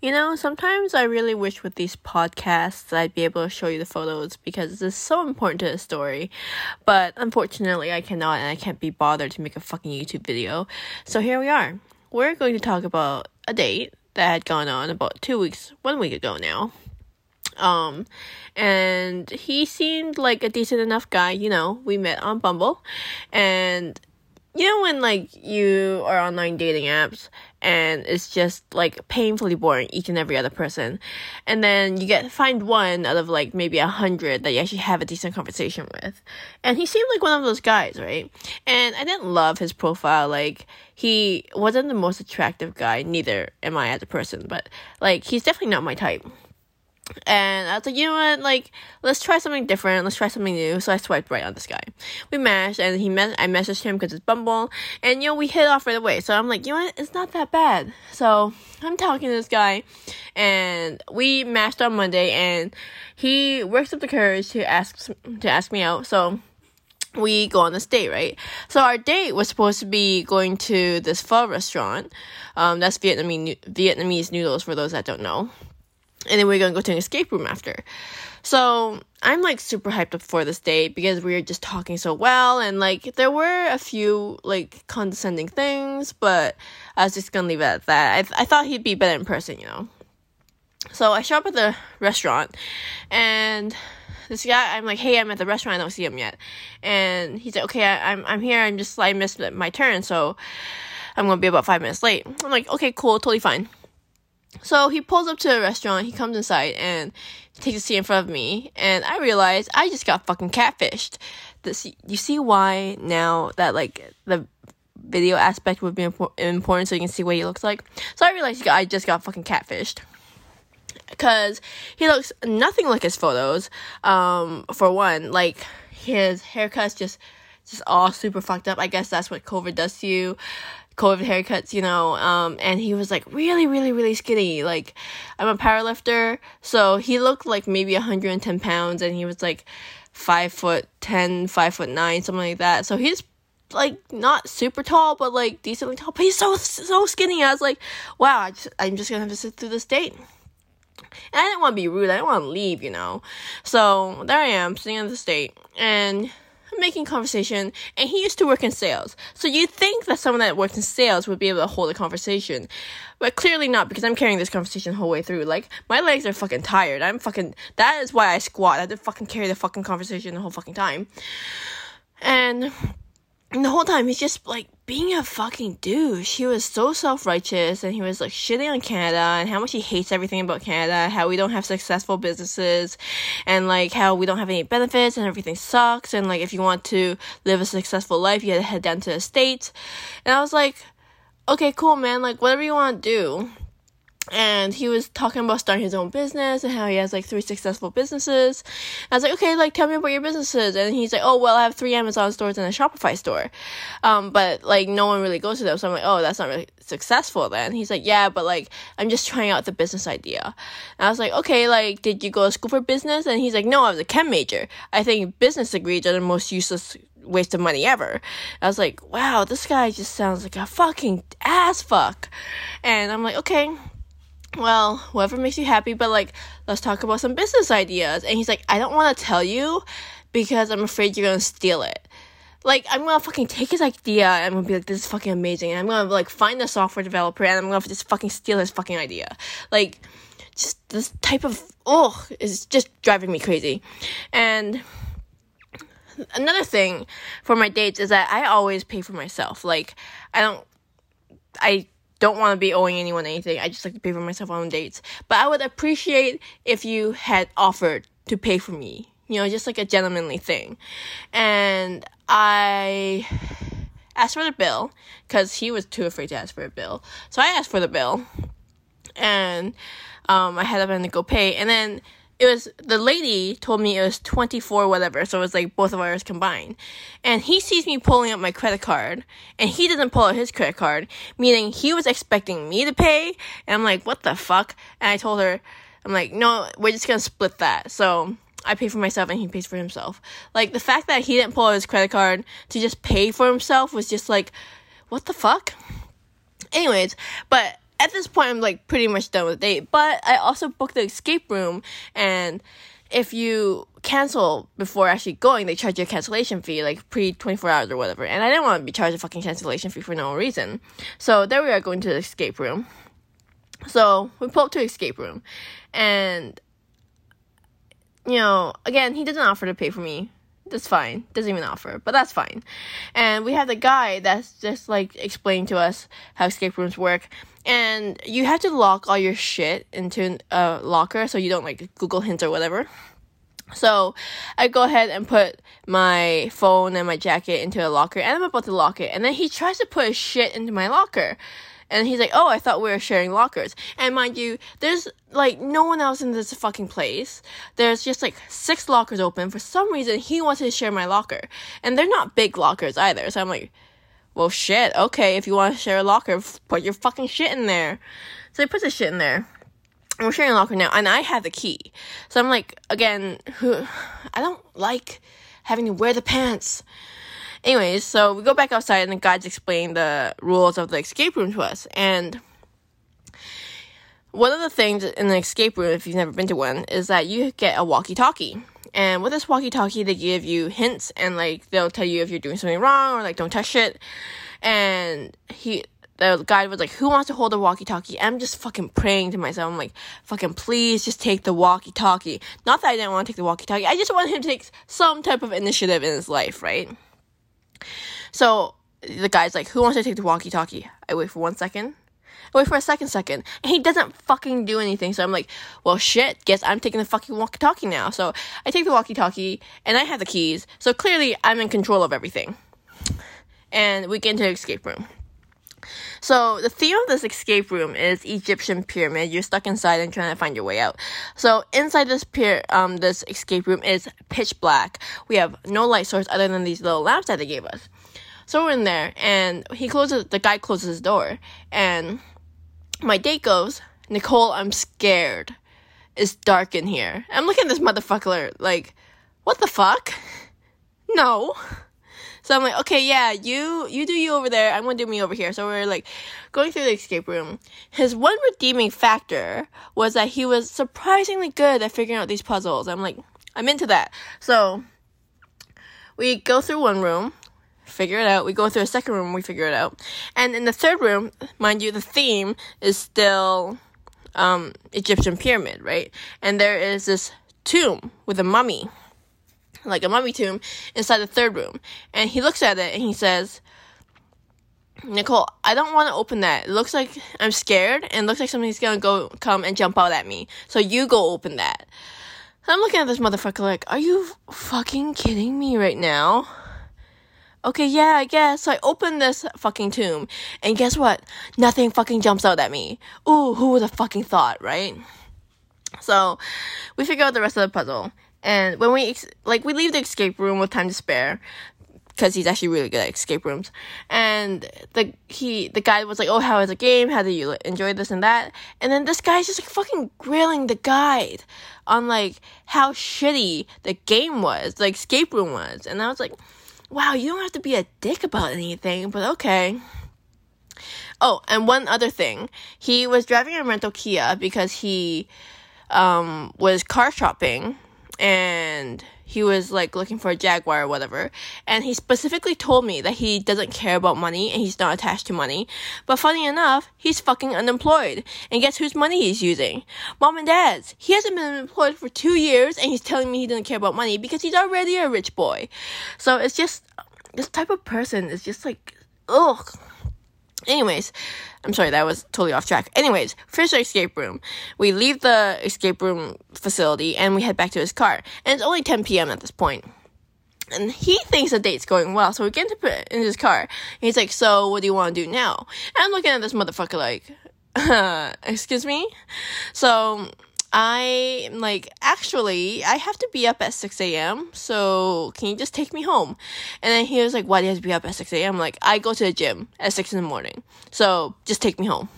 You know, sometimes I really wish with these podcasts I'd be able to show you the photos because it's so important to the story. But unfortunately, I cannot and I can't be bothered to make a fucking YouTube video. So here we are. We're going to talk about a date that had gone on about two weeks, one week ago now. Um, and he seemed like a decent enough guy, you know, we met on Bumble. And you know when like you are online dating apps and it's just like painfully boring each and every other person and then you get find one out of like maybe a hundred that you actually have a decent conversation with. And he seemed like one of those guys right? And i didn't love his profile like he wasn't the most attractive guy neither am i as a person but like he's definitely not my type and I was like, you know what, like, let's try something different. Let's try something new. So I swiped right on this guy. We matched, and he met. I messaged him because it's Bumble, and you know we hit off right away. So I'm like, you know what, it's not that bad. So I'm talking to this guy, and we matched on Monday, and he works up the courage to ask to ask me out. So we go on this date, right? So our date was supposed to be going to this pho restaurant. Um, that's Vietnamese Vietnamese noodles for those that don't know and then we're gonna go to an escape room after. So I'm like super hyped up for this date because we were just talking so well, and like there were a few like condescending things, but I was just gonna leave it at that. I I thought he'd be better in person, you know. So I show up at the restaurant, and this guy, I'm like, hey, I'm at the restaurant. I don't see him yet, and he's like, okay, I, I'm I'm here. I'm just I missed my turn, so I'm gonna be about five minutes late. I'm like, okay, cool, totally fine. So he pulls up to a restaurant, he comes inside and takes a seat in front of me, and I realize I just got fucking catfished. This, you see why now that like the video aspect would be important so you can see what he looks like. So I realized I just got fucking catfished. Cause he looks nothing like his photos. Um, for one, like his haircut's just just all super fucked up. I guess that's what COVID does to you. COVID haircuts, you know, um, and he was like really, really, really skinny. Like, I'm a powerlifter, so he looked like maybe 110 pounds, and he was like five foot 10, five foot nine, something like that. So he's like not super tall, but like decently tall. But he's so so skinny. I was like, wow, I just, I'm just gonna have to sit through this date. And I didn't want to be rude. I didn't want to leave, you know. So there I am, sitting in the date, and making conversation, and he used to work in sales. So you'd think that someone that works in sales would be able to hold a conversation. But clearly not, because I'm carrying this conversation the whole way through. Like, my legs are fucking tired. I'm fucking, that is why I squat. I have to fucking carry the fucking conversation the whole fucking time. And and the whole time he's just like being a fucking douche. He was so self righteous and he was like shitting on Canada and how much he hates everything about Canada, how we don't have successful businesses and like how we don't have any benefits and everything sucks and like if you want to live a successful life you have to head down to the States. And I was like, Okay, cool man, like whatever you want to do and he was talking about starting his own business and how he has like three successful businesses. I was like, okay, like tell me about your businesses. And he's like, oh well, I have three Amazon stores and a Shopify store, um, but like no one really goes to them. So I'm like, oh, that's not really successful then. He's like, yeah, but like I'm just trying out the business idea. And I was like, okay, like did you go to school for business? And he's like, no, I was a chem major. I think business degrees are the most useless waste of money ever. I was like, wow, this guy just sounds like a fucking ass fuck. And I'm like, okay, well, whatever makes you happy, but like, let's talk about some business ideas. And he's like, I don't want to tell you because I'm afraid you're gonna steal it. Like, I'm gonna fucking take his idea and I'm gonna be like, this is fucking amazing. And I'm gonna like find the software developer and I'm gonna just fucking steal his fucking idea. Like, just this type of, oh, is just driving me crazy. And another thing for my dates is that I always pay for myself. Like, I don't, I don't want to be owing anyone anything. I just like to pay for myself on dates. But I would appreciate if you had offered to pay for me. You know, just like a gentlemanly thing. And I asked for the bill because he was too afraid to ask for a bill. So I asked for the bill. And um, I had up to go pay. And then it was the lady told me it was 24 whatever so it was like both of ours combined and he sees me pulling up my credit card and he didn't pull out his credit card meaning he was expecting me to pay and i'm like what the fuck and i told her i'm like no we're just gonna split that so I pay for myself and he pays for himself. Like the fact that he didn't pull out his credit card to just pay for himself was just like, what the fuck? Anyways, but at this point, I'm like pretty much done with date. But I also booked the escape room, and if you cancel before actually going, they charge you a cancellation fee, like pre 24 hours or whatever. And I didn't want to be charged a fucking cancellation fee for no reason. So there we are going to the escape room. So we pull up to escape room, and you know, again, he doesn't offer to pay for me. That's fine. Doesn't even offer, but that's fine. And we have the guy that's just like explaining to us how escape rooms work. And you have to lock all your shit into a locker so you don't like Google Hints or whatever. So I go ahead and put my phone and my jacket into a locker and I'm about to lock it. And then he tries to put his shit into my locker. And he's like, oh, I thought we were sharing lockers. And mind you, there's like no one else in this fucking place. There's just like six lockers open. For some reason, he wanted to share my locker. And they're not big lockers either. So I'm like, well, shit, okay, if you want to share a locker, put your fucking shit in there. So he puts his shit in there. And we're sharing a locker now, and I have the key. So I'm like, again, who, I don't like having to wear the pants. Anyways, so we go back outside and the guides explain the rules of the escape room to us. And one of the things in the escape room, if you've never been to one, is that you get a walkie talkie. And with this walkie talkie, they give you hints and like they'll tell you if you're doing something wrong or like don't touch it. And he, the guide was like, Who wants to hold a walkie talkie? I'm just fucking praying to myself. I'm like, Fucking please just take the walkie talkie. Not that I didn't want to take the walkie talkie, I just want him to take some type of initiative in his life, right? So the guy's like, Who wants to take the walkie talkie? I wait for one second. I wait for a second second. And he doesn't fucking do anything. So I'm like, Well, shit, guess I'm taking the fucking walkie talkie now. So I take the walkie talkie and I have the keys. So clearly I'm in control of everything. And we get into the escape room. So the theme of this escape room is Egyptian pyramid. You're stuck inside and trying to find your way out. So inside this pier, um, this escape room is pitch black. We have no light source other than these little lamps that they gave us. So we're in there, and he closes. The guy closes his door, and my date goes, "Nicole, I'm scared. It's dark in here." I'm looking at this motherfucker like, "What the fuck?" No. So I'm like, okay, yeah, you you do you over there. I'm gonna do me over here. So we're like going through the escape room. His one redeeming factor was that he was surprisingly good at figuring out these puzzles. I'm like, I'm into that. So we go through one room, figure it out. We go through a second room, we figure it out. And in the third room, mind you, the theme is still um, Egyptian pyramid, right? And there is this tomb with a mummy like a mummy tomb inside the third room. And he looks at it and he says, Nicole, I don't want to open that. It looks like I'm scared and looks like something's gonna go come and jump out at me. So you go open that. I'm looking at this motherfucker like, are you fucking kidding me right now? Okay, yeah, I guess. So I open this fucking tomb, and guess what? Nothing fucking jumps out at me. Ooh, who would have fucking thought, right? So we figure out the rest of the puzzle. And when we like we leave the escape room with time to spare because he's actually really good at escape rooms. And the he the guy was like, "Oh, how was the game? How did you enjoy this and that?" And then this guy's just like fucking grilling the guide on like how shitty the game was, the escape room was. And I was like, "Wow, you don't have to be a dick about anything, but okay." Oh, and one other thing, he was driving a rental Kia because he um, was car shopping and he was like looking for a Jaguar or whatever. And he specifically told me that he doesn't care about money and he's not attached to money. But funny enough, he's fucking unemployed. And guess whose money he's using? Mom and dad's. He hasn't been employed for two years and he's telling me he doesn't care about money because he's already a rich boy. So it's just, this type of person is just like, ugh. Anyways, I'm sorry, that was totally off track. Anyways, the escape room. We leave the escape room facility and we head back to his car. And it's only 10 p.m. at this point. And he thinks the date's going well, so we get into in his car. And he's like, "So, what do you want to do now?" And I'm looking at this motherfucker like, uh, "Excuse me." So I am like, actually, I have to be up at 6 a.m. So can you just take me home? And then he was like, why do you have to be up at 6 a.m.? Like, I go to the gym at 6 in the morning. So just take me home.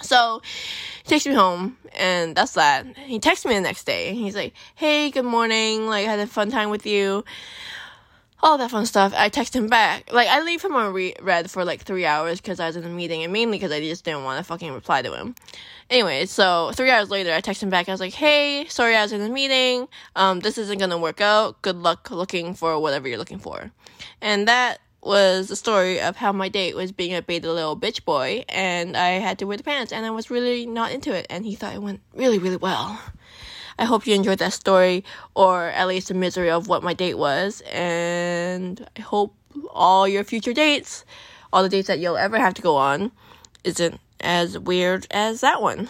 So he takes me home and that's that. He texts me the next day. He's like, hey, good morning. Like, I had a fun time with you. All that fun stuff. I text him back. Like, I leave him on re- for like three hours because I was in a meeting and mainly because I just didn't want to fucking reply to him. Anyway, so three hours later, I text him back. I was like, hey, sorry I was in a meeting. Um, this isn't gonna work out. Good luck looking for whatever you're looking for. And that was the story of how my date was being a beta little bitch boy and I had to wear the pants and I was really not into it and he thought it went really, really well. I hope you enjoyed that story, or at least the misery of what my date was. And I hope all your future dates, all the dates that you'll ever have to go on, isn't as weird as that one.